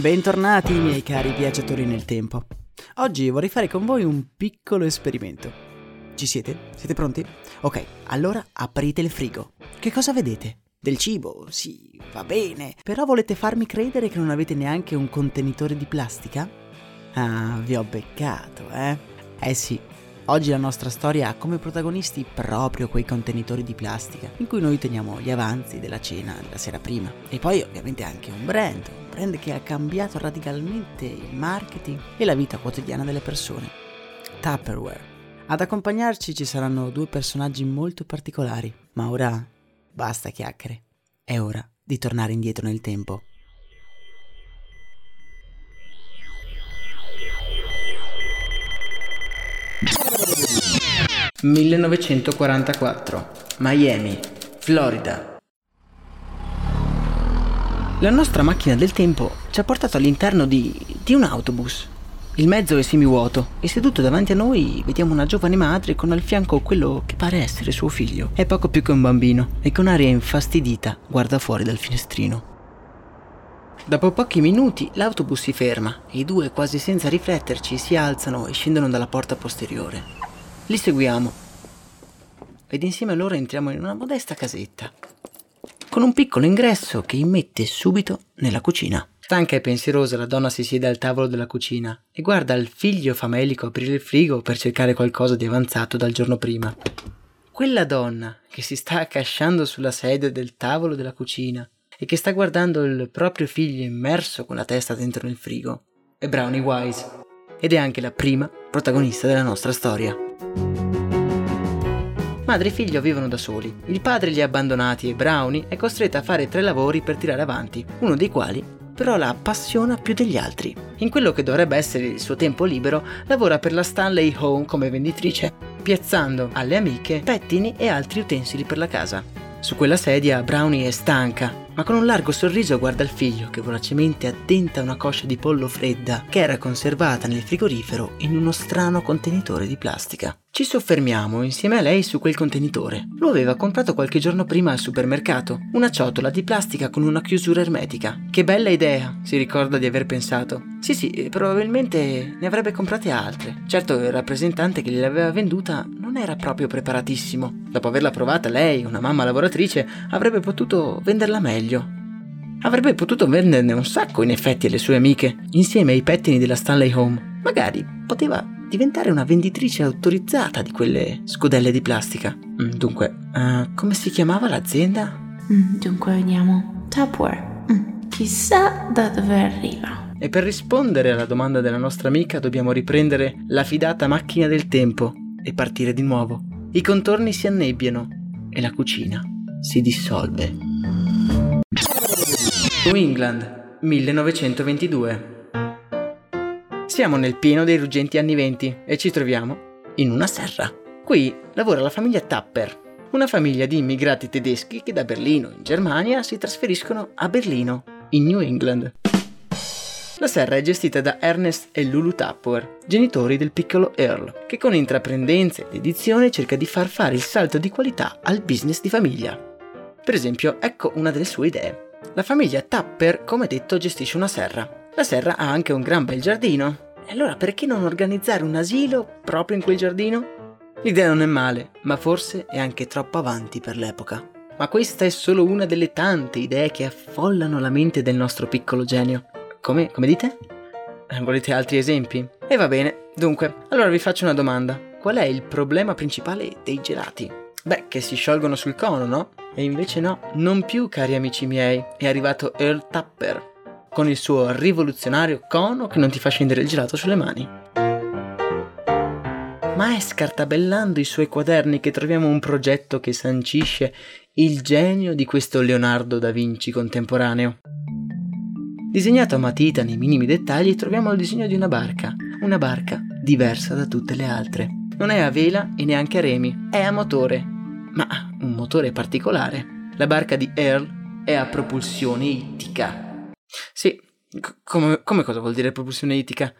Bentornati miei cari viaggiatori nel tempo. Oggi vorrei fare con voi un piccolo esperimento. Ci siete? Siete pronti? Ok, allora aprite il frigo. Che cosa vedete? Del cibo? Sì, va bene. Però volete farmi credere che non avete neanche un contenitore di plastica? Ah, vi ho beccato, eh? Eh sì, Oggi la nostra storia ha come protagonisti proprio quei contenitori di plastica in cui noi teniamo gli avanzi della cena della sera prima. E poi ovviamente anche un brand, brand che ha cambiato radicalmente il marketing e la vita quotidiana delle persone. Tupperware. Ad accompagnarci ci saranno due personaggi molto particolari, ma ora basta chiacchiere. È ora di tornare indietro nel tempo. 1944, Miami, Florida. La nostra macchina del tempo ci ha portato all'interno di, di un autobus. Il mezzo è semivuoto e seduto davanti a noi vediamo una giovane madre con al fianco quello che pare essere suo figlio. È poco più che un bambino e con aria infastidita guarda fuori dal finestrino. Dopo pochi minuti l'autobus si ferma e i due, quasi senza rifletterci, si alzano e scendono dalla porta posteriore. Li seguiamo ed insieme a loro entriamo in una modesta casetta con un piccolo ingresso che immette subito nella cucina. Stanca e pensierosa la donna si siede al tavolo della cucina e guarda il figlio famelico aprire il frigo per cercare qualcosa di avanzato dal giorno prima. Quella donna che si sta accasciando sulla sedia del tavolo della cucina e che sta guardando il proprio figlio immerso con la testa dentro il frigo è Brownie Wise ed è anche la prima protagonista della nostra storia. Madre e figlio vivono da soli. Il padre li ha abbandonati e Brownie è costretta a fare tre lavori per tirare avanti, uno dei quali però la appassiona più degli altri. In quello che dovrebbe essere il suo tempo libero, lavora per la Stanley Home come venditrice, piazzando alle amiche pettini e altri utensili per la casa. Su quella sedia Brownie è stanca, ma con un largo sorriso guarda il figlio che voracemente addenta una coscia di pollo fredda che era conservata nel frigorifero in uno strano contenitore di plastica. Ci soffermiamo insieme a lei su quel contenitore. Lo aveva comprato qualche giorno prima al supermercato, una ciotola di plastica con una chiusura ermetica. Che bella idea, si ricorda di aver pensato. Sì, sì, probabilmente ne avrebbe comprate altre. Certo, il rappresentante che gliel'aveva venduta non era proprio preparatissimo. Dopo averla provata, lei, una mamma lavoratrice, avrebbe potuto venderla meglio. Avrebbe potuto venderne un sacco in effetti alle sue amiche, insieme ai pettini della Stanley Home. Magari poteva diventare una venditrice autorizzata di quelle scodelle di plastica. Mm, dunque, uh, come si chiamava l'azienda? Mm, dunque, vediamo. Tupperware. Mm, chissà da dove arriva. E per rispondere alla domanda della nostra amica dobbiamo riprendere la fidata macchina del tempo e partire di nuovo. I contorni si annebbiano e la cucina si dissolve. New England, 1922. Siamo nel pieno dei ruggenti anni venti e ci troviamo in una serra. Qui lavora la famiglia Tapper, una famiglia di immigrati tedeschi che da Berlino, in Germania, si trasferiscono a Berlino, in New England. La serra è gestita da Ernest e Lulu Tapper, genitori del piccolo Earl, che con intraprendenza e dedizione cerca di far fare il salto di qualità al business di famiglia. Per esempio, ecco una delle sue idee. La famiglia Tapper, come detto, gestisce una serra. La serra ha anche un gran bel giardino. E allora perché non organizzare un asilo proprio in quel giardino? L'idea non è male, ma forse è anche troppo avanti per l'epoca. Ma questa è solo una delle tante idee che affollano la mente del nostro piccolo genio. Come, come dite? Eh, volete altri esempi? E va bene, dunque, allora vi faccio una domanda. Qual è il problema principale dei gelati? Beh, che si sciolgono sul cono, no? E invece no, non più, cari amici miei, è arrivato Earl Tapper con il suo rivoluzionario cono che non ti fa scendere il gelato sulle mani. Ma è scartabellando i suoi quaderni che troviamo un progetto che sancisce il genio di questo Leonardo da Vinci contemporaneo. Disegnato a matita nei minimi dettagli troviamo il disegno di una barca, una barca diversa da tutte le altre. Non è a vela e neanche a remi, è a motore, ma un motore particolare. La barca di Earl è a propulsione ittica. Sì, c- come, come cosa vuol dire propulsione ittica?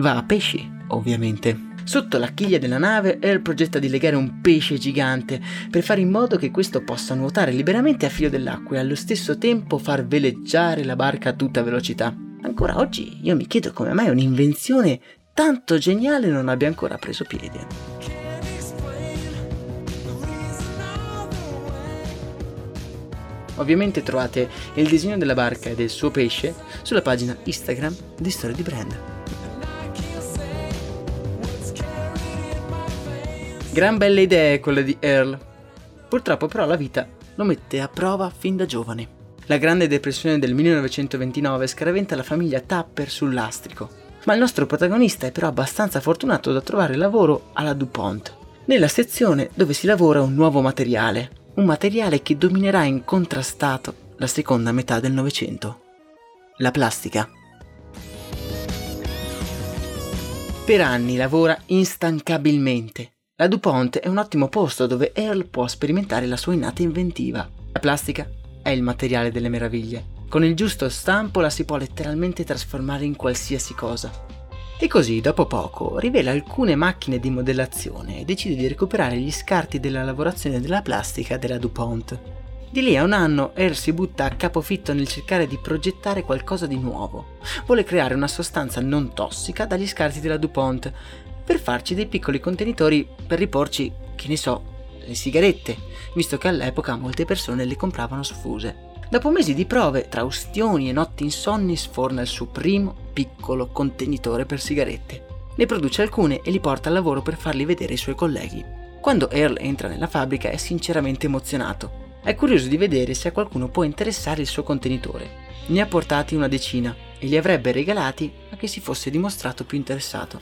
Va a pesci, ovviamente. Sotto la chiglia della nave Earl progetta di legare un pesce gigante per fare in modo che questo possa nuotare liberamente a filo dell'acqua e allo stesso tempo far veleggiare la barca a tutta velocità. Ancora oggi io mi chiedo come mai un'invenzione tanto geniale non abbia ancora preso piede. Ovviamente trovate il disegno della barca e del suo pesce sulla pagina Instagram di Storia di Brand. Gran belle idee quelle di Earl. Purtroppo però la vita lo mette a prova fin da giovane. La Grande Depressione del 1929 scaraventa la famiglia Tapper sul lastrico, ma il nostro protagonista è però abbastanza fortunato da trovare lavoro alla DuPont, nella sezione dove si lavora un nuovo materiale, un materiale che dominerà incontrastato la seconda metà del Novecento, la plastica. Per anni lavora instancabilmente. La DuPont è un ottimo posto dove Earl può sperimentare la sua innata inventiva. La plastica è il materiale delle meraviglie. Con il giusto stampo la si può letteralmente trasformare in qualsiasi cosa. E così, dopo poco, rivela alcune macchine di modellazione e decide di recuperare gli scarti della lavorazione della plastica della DuPont. Di lì a un anno Earl si butta a capofitto nel cercare di progettare qualcosa di nuovo. Vuole creare una sostanza non tossica dagli scarti della DuPont per farci dei piccoli contenitori per riporci, che ne so, le sigarette, visto che all'epoca molte persone le compravano sfuse. Dopo mesi di prove, tra ustioni e notti insonni, sforna il suo primo piccolo contenitore per sigarette. Ne produce alcune e li porta al lavoro per farli vedere ai suoi colleghi. Quando Earl entra nella fabbrica è sinceramente emozionato. È curioso di vedere se a qualcuno può interessare il suo contenitore. Ne ha portati una decina e li avrebbe regalati a chi si fosse dimostrato più interessato.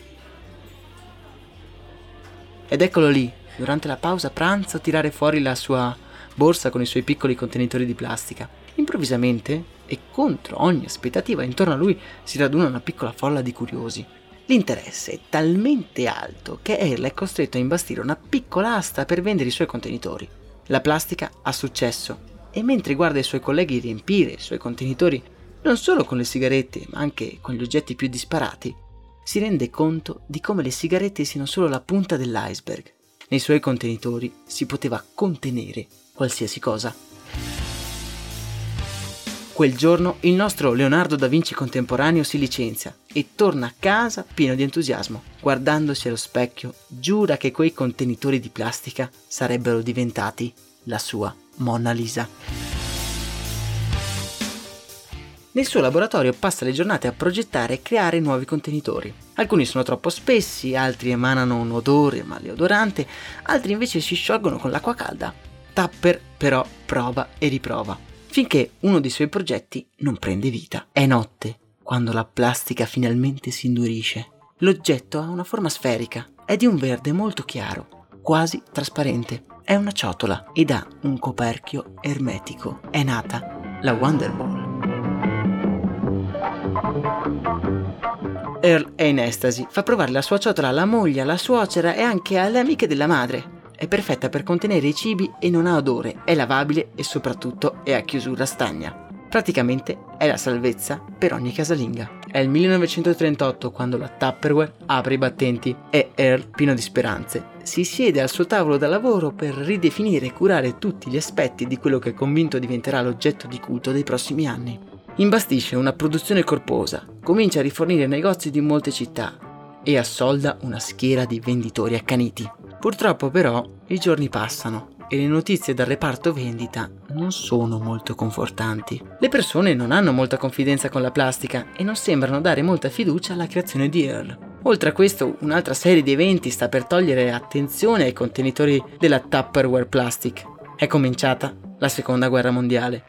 Ed eccolo lì, durante la pausa pranzo, tirare fuori la sua borsa con i suoi piccoli contenitori di plastica. Improvvisamente, e contro ogni aspettativa, intorno a lui si raduna una piccola folla di curiosi. L'interesse è talmente alto che Earl è costretto a imbastire una piccola asta per vendere i suoi contenitori. La plastica ha successo e mentre guarda i suoi colleghi riempire i suoi contenitori non solo con le sigarette ma anche con gli oggetti più disparati, si rende conto di come le sigarette siano solo la punta dell'iceberg. Nei suoi contenitori si poteva contenere qualsiasi cosa. Quel giorno il nostro Leonardo da Vinci contemporaneo si licenzia e torna a casa pieno di entusiasmo. Guardandosi allo specchio, giura che quei contenitori di plastica sarebbero diventati la sua Mona Lisa. Nel suo laboratorio passa le giornate a progettare e creare nuovi contenitori. Alcuni sono troppo spessi, altri emanano un odore maleodorante, altri invece si sciolgono con l'acqua calda. Tapper però prova e riprova finché uno dei suoi progetti non prende vita. È notte quando la plastica finalmente si indurisce. L'oggetto ha una forma sferica, è di un verde molto chiaro, quasi trasparente. È una ciotola ed ha un coperchio ermetico. È nata la Wonder Ball. Earl è in estasi, fa provare la sua ciotola alla moglie, alla suocera e anche alle amiche della madre. È perfetta per contenere i cibi e non ha odore, è lavabile e soprattutto è a chiusura stagna. Praticamente è la salvezza per ogni casalinga. È il 1938 quando la Tupperware apre i battenti e Earl, pieno di speranze, si siede al suo tavolo da lavoro per ridefinire e curare tutti gli aspetti di quello che è convinto diventerà l'oggetto di culto dei prossimi anni. Imbastisce una produzione corposa, comincia a rifornire negozi di molte città e assolda una schiera di venditori accaniti. Purtroppo però i giorni passano e le notizie dal reparto vendita non sono molto confortanti. Le persone non hanno molta confidenza con la plastica e non sembrano dare molta fiducia alla creazione di Earl. Oltre a questo, un'altra serie di eventi sta per togliere attenzione ai contenitori della Tupperware Plastic. È cominciata la seconda guerra mondiale.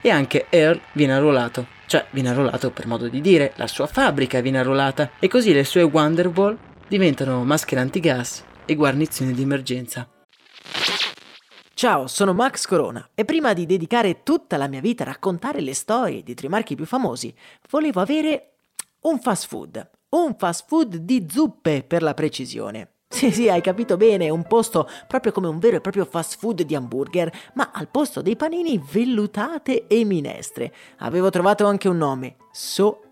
E anche Earl viene arruolato. Cioè, viene arruolato per modo di dire, la sua fabbrica viene arruolata e così le sue Wonderball diventano maschere antigas e guarnizioni di emergenza. Ciao, sono Max Corona e prima di dedicare tutta la mia vita a raccontare le storie di tre marchi più famosi, volevo avere un fast food. Un fast food di zuppe per la precisione. Sì, sì, hai capito bene, un posto proprio come un vero e proprio fast food di hamburger, ma al posto dei panini vellutate e minestre. Avevo trovato anche un nome, So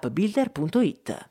appbuilder.it.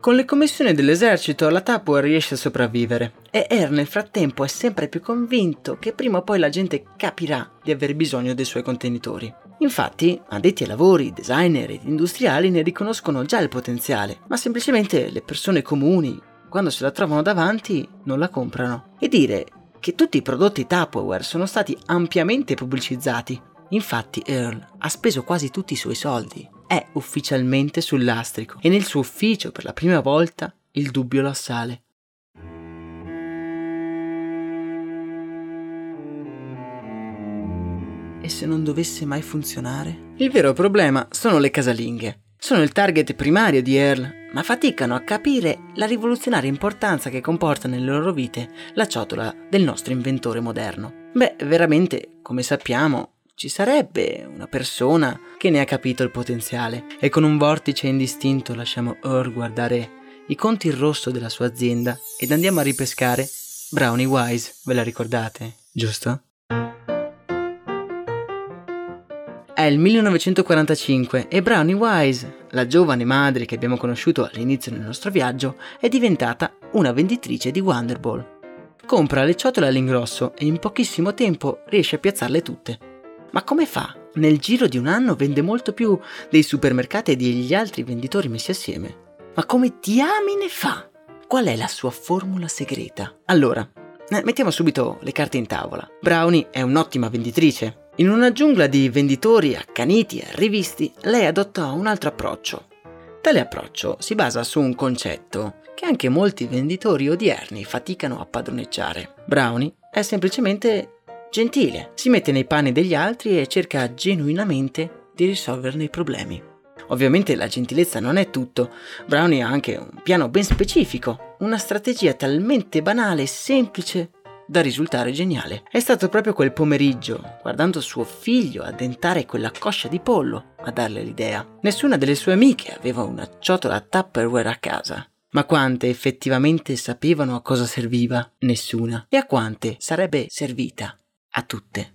Con le commissioni dell'esercito la Tupperware riesce a sopravvivere e Er nel frattempo è sempre più convinto che prima o poi la gente capirà di aver bisogno dei suoi contenitori. Infatti, addetti ai lavori, designer ed industriali ne riconoscono già il potenziale, ma semplicemente le persone comuni, quando se la trovano davanti, non la comprano. E dire che tutti i prodotti Tupperware sono stati ampiamente pubblicizzati Infatti Earl ha speso quasi tutti i suoi soldi, è ufficialmente sul lastrico e nel suo ufficio per la prima volta il dubbio lo assale. E se non dovesse mai funzionare? Il vero problema sono le casalinghe. Sono il target primario di Earl, ma faticano a capire la rivoluzionaria importanza che comporta nelle loro vite la ciotola del nostro inventore moderno. Beh, veramente, come sappiamo, ci sarebbe una persona che ne ha capito il potenziale e con un vortice indistinto lasciamo Earl guardare i conti in rosso della sua azienda ed andiamo a ripescare Brownie Wise, ve la ricordate, giusto? È il 1945 e Brownie Wise, la giovane madre che abbiamo conosciuto all'inizio del nostro viaggio, è diventata una venditrice di Wonderball. Compra le ciotole all'ingrosso e in pochissimo tempo riesce a piazzarle tutte. Ma come fa? Nel giro di un anno vende molto più dei supermercati e degli altri venditori messi assieme. Ma come diamine fa? Qual è la sua formula segreta? Allora, eh, mettiamo subito le carte in tavola. Brownie è un'ottima venditrice. In una giungla di venditori accaniti e rivisti, lei adottò un altro approccio. Tale approccio si basa su un concetto che anche molti venditori odierni faticano a padroneggiare. Brownie è semplicemente Gentile, si mette nei panni degli altri e cerca genuinamente di risolverne i problemi. Ovviamente la gentilezza non è tutto, Brownie ha anche un piano ben specifico, una strategia talmente banale e semplice da risultare geniale. È stato proprio quel pomeriggio, guardando suo figlio addentare quella coscia di pollo, a darle l'idea. Nessuna delle sue amiche aveva una ciotola Tupperware a casa. Ma quante effettivamente sapevano a cosa serviva? Nessuna. E a quante sarebbe servita? A tutte.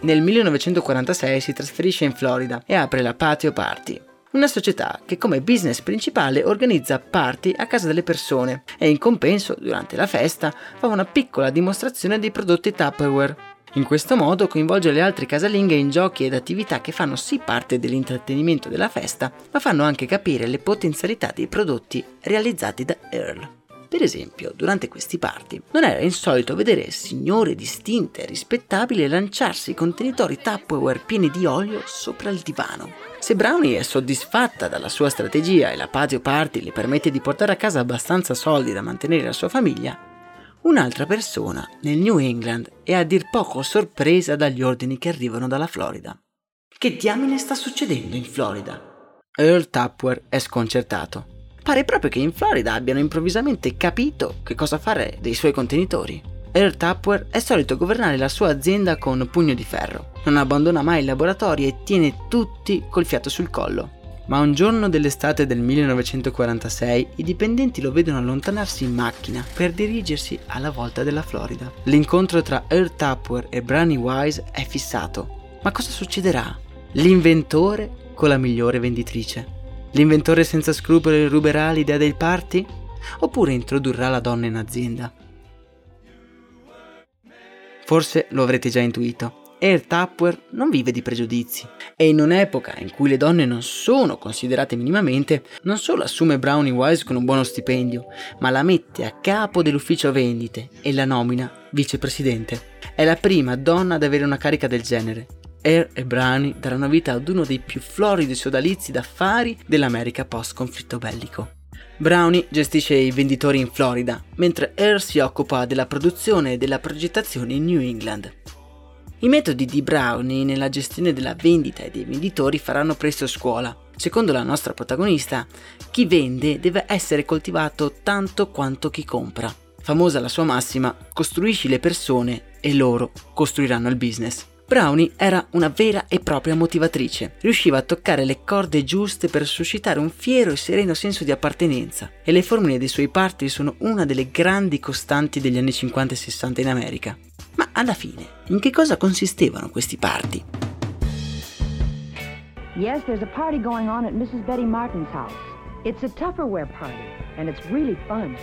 Nel 1946 si trasferisce in Florida e apre la Patio Party. una società che come business principale organizza party a casa delle persone e in compenso, durante la festa, fa una piccola dimostrazione dei prodotti Tupperware. In questo modo coinvolge le altre casalinghe in giochi ed attività che fanno sì parte dell'intrattenimento della festa, ma fanno anche capire le potenzialità dei prodotti realizzati da Earl. Per esempio, durante questi party non era insolito vedere signore distinte e rispettabili lanciarsi contenitori Tupperware pieni di olio sopra il divano. Se Brownie è soddisfatta dalla sua strategia e la patio party le permette di portare a casa abbastanza soldi da mantenere la sua famiglia, un'altra persona nel New England è a dir poco sorpresa dagli ordini che arrivano dalla Florida. Che diamine sta succedendo in Florida? Earl Tupperware è sconcertato Pare proprio che in Florida abbiano improvvisamente capito che cosa fare dei suoi contenitori. Earl Tupperware è solito governare la sua azienda con pugno di ferro, non abbandona mai i laboratori e tiene tutti col fiato sul collo. Ma un giorno dell'estate del 1946 i dipendenti lo vedono allontanarsi in macchina per dirigersi alla volta della Florida. L'incontro tra Earl Tupperware e Brownie Wise è fissato. Ma cosa succederà? L'inventore con la migliore venditrice. L'inventore senza scrupoli ruberà l'idea del party? Oppure introdurrà la donna in azienda? Forse lo avrete già intuito. Air Tupperware non vive di pregiudizi e in un'epoca in cui le donne non sono considerate minimamente, non solo assume Brownie Wise con un buono stipendio, ma la mette a capo dell'ufficio vendite e la nomina vicepresidente. È la prima donna ad avere una carica del genere Air e Brani daranno vita ad uno dei più floridi sodalizi d'affari dell'America post-conflitto bellico. Brownie gestisce i venditori in Florida, mentre Air si occupa della produzione e della progettazione in New England. I metodi di Brownie nella gestione della vendita e dei venditori faranno presto scuola. Secondo la nostra protagonista, chi vende deve essere coltivato tanto quanto chi compra. Famosa la sua massima, costruisci le persone e loro costruiranno il business. Brownie era una vera e propria motivatrice. Riusciva a toccare le corde giuste per suscitare un fiero e sereno senso di appartenenza e le formule dei suoi party sono una delle grandi costanti degli anni 50 e 60 in America. Ma alla fine, in che cosa consistevano questi party? Yes, there's a party going on at Mrs. Betty Martin's house. It's a Tupperware party, and it's really fun.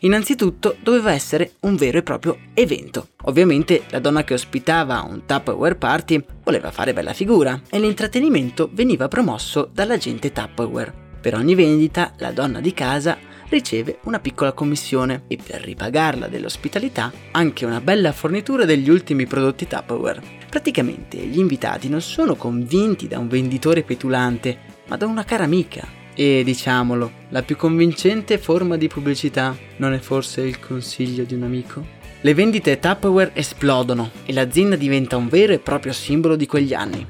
Innanzitutto doveva essere un vero e proprio evento. Ovviamente la donna che ospitava un Tupperware party voleva fare bella figura e l'intrattenimento veniva promosso dall'agente Tupperware. Per ogni vendita la donna di casa riceve una piccola commissione e per ripagarla dell'ospitalità anche una bella fornitura degli ultimi prodotti Tupperware. Praticamente gli invitati non sono convinti da un venditore petulante, ma da una cara amica e diciamolo, la più convincente forma di pubblicità non è forse il consiglio di un amico? Le vendite Tupperware esplodono e l'azienda diventa un vero e proprio simbolo di quegli anni.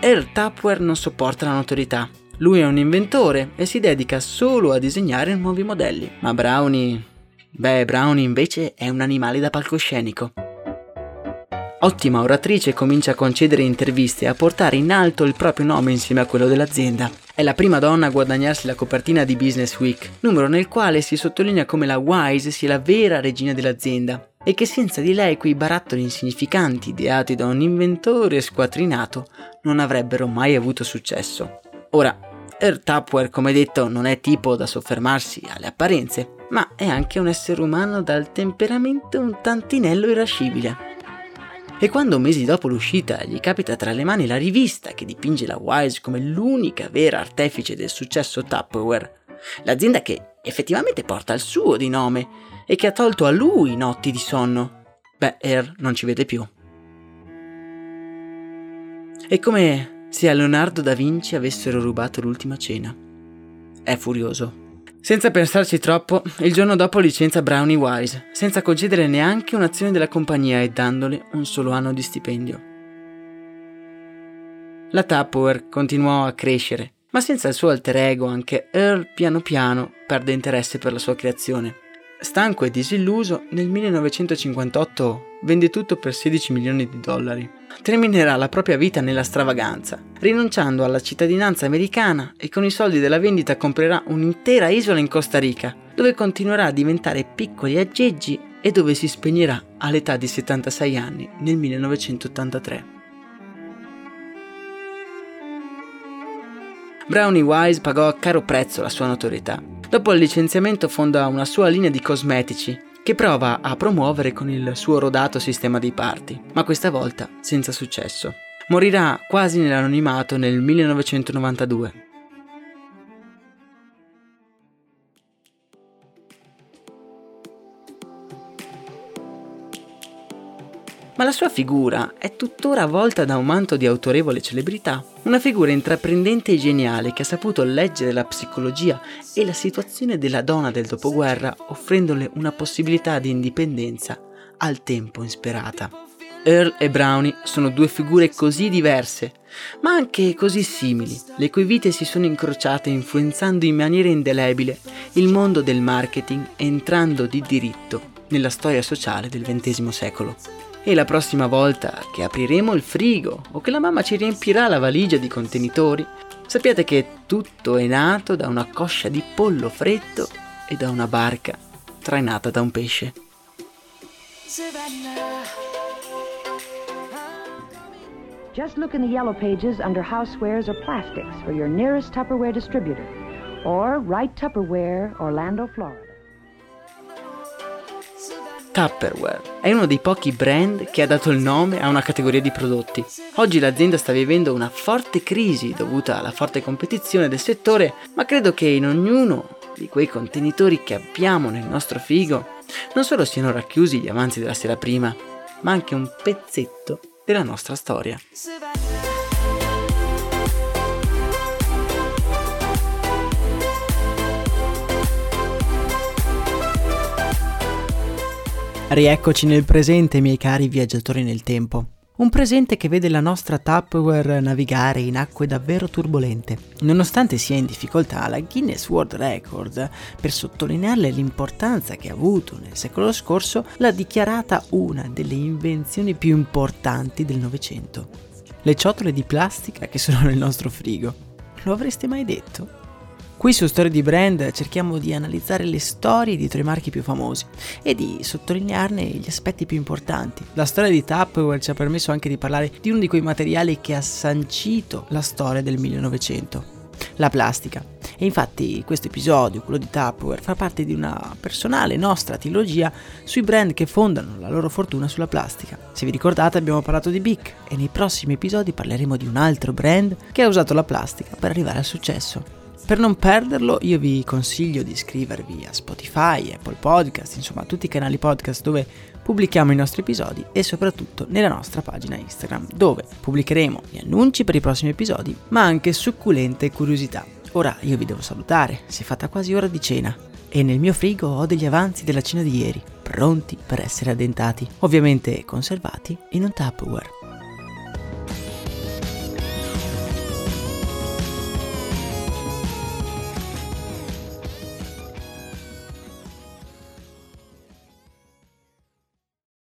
Earl Tupperware non sopporta la notorietà. Lui è un inventore e si dedica solo a disegnare nuovi modelli. Ma Brownie... Beh, Brownie invece è un animale da palcoscenico. Ottima oratrice, comincia a concedere interviste e a portare in alto il proprio nome insieme a quello dell'azienda. È la prima donna a guadagnarsi la copertina di Business Week, numero nel quale si sottolinea come la Wise sia la vera regina dell'azienda e che senza di lei quei barattoli insignificanti ideati da un inventore squattrinato non avrebbero mai avuto successo. Ora, Earl Tupperware, come detto, non è tipo da soffermarsi alle apparenze, ma è anche un essere umano dal temperamento un tantinello irascibile. E quando mesi dopo l'uscita gli capita tra le mani la rivista che dipinge la Wise come l'unica vera artefice del successo Tupperware, l'azienda che effettivamente porta il suo di nome e che ha tolto a lui notti di sonno, beh, Air non ci vede più. È come se a Leonardo da Vinci avessero rubato l'ultima cena. È furioso. Senza pensarci troppo, il giorno dopo licenzia Brownie Wise, senza concedere neanche un'azione della compagnia e dandole un solo anno di stipendio. La Tupperware continuò a crescere, ma senza il suo alter ego anche Earl piano piano perde interesse per la sua creazione. Stanco e disilluso, nel 1958 vende tutto per 16 milioni di dollari. Terminerà la propria vita nella stravaganza, rinunciando alla cittadinanza americana e con i soldi della vendita comprerà un'intera isola in Costa Rica, dove continuerà a diventare piccoli aggeggi e dove si spegnerà all'età di 76 anni nel 1983. Brownie Wise pagò a caro prezzo la sua notorietà. Dopo il licenziamento fonda una sua linea di cosmetici che prova a promuovere con il suo rodato sistema di party, ma questa volta senza successo. Morirà quasi nell'anonimato nel 1992. Ma la sua figura è tuttora avvolta da un manto di autorevole celebrità. Una figura intraprendente e geniale che ha saputo leggere la psicologia e la situazione della donna del dopoguerra offrendole una possibilità di indipendenza al tempo insperata. Earl e Brownie sono due figure così diverse, ma anche così simili, le cui vite si sono incrociate influenzando in maniera indelebile il mondo del marketing entrando di diritto nella storia sociale del XX secolo. E la prossima volta che apriremo il frigo o che la mamma ci riempirà la valigia di contenitori, sappiate che tutto è nato da una coscia di pollo freddo e da una barca trainata da un pesce. Just look in the yellow pages under housewares or plastics for your nearest Tupperware distributor. Or write Tupperware, Orlando, Florida. Tupperware è uno dei pochi brand che ha dato il nome a una categoria di prodotti. Oggi l'azienda sta vivendo una forte crisi dovuta alla forte competizione del settore, ma credo che in ognuno di quei contenitori che abbiamo nel nostro frigo non solo siano racchiusi gli avanzi della sera prima, ma anche un pezzetto della nostra storia. Rieccoci nel presente, miei cari viaggiatori nel tempo. Un presente che vede la nostra Tupperware navigare in acque davvero turbolente. Nonostante sia in difficoltà, la Guinness World Record, per sottolinearle l'importanza che ha avuto nel secolo scorso, l'ha dichiarata una delle invenzioni più importanti del Novecento. Le ciotole di plastica che sono nel nostro frigo. Lo avreste mai detto? Qui su Storie di Brand cerchiamo di analizzare le storie dietro i marchi più famosi e di sottolinearne gli aspetti più importanti. La storia di Tupperware ci ha permesso anche di parlare di uno di quei materiali che ha sancito la storia del 1900, la plastica. E infatti questo episodio, quello di Tupperware, fa parte di una personale nostra trilogia sui brand che fondano la loro fortuna sulla plastica. Se vi ricordate abbiamo parlato di Bic e nei prossimi episodi parleremo di un altro brand che ha usato la plastica per arrivare al successo. Per non perderlo io vi consiglio di iscrivervi a Spotify, Apple Podcast, insomma tutti i canali podcast dove pubblichiamo i nostri episodi e soprattutto nella nostra pagina Instagram dove pubblicheremo gli annunci per i prossimi episodi ma anche succulente curiosità. Ora io vi devo salutare, si è fatta quasi ora di cena e nel mio frigo ho degli avanzi della cena di ieri, pronti per essere addentati, ovviamente conservati in un Tupperware.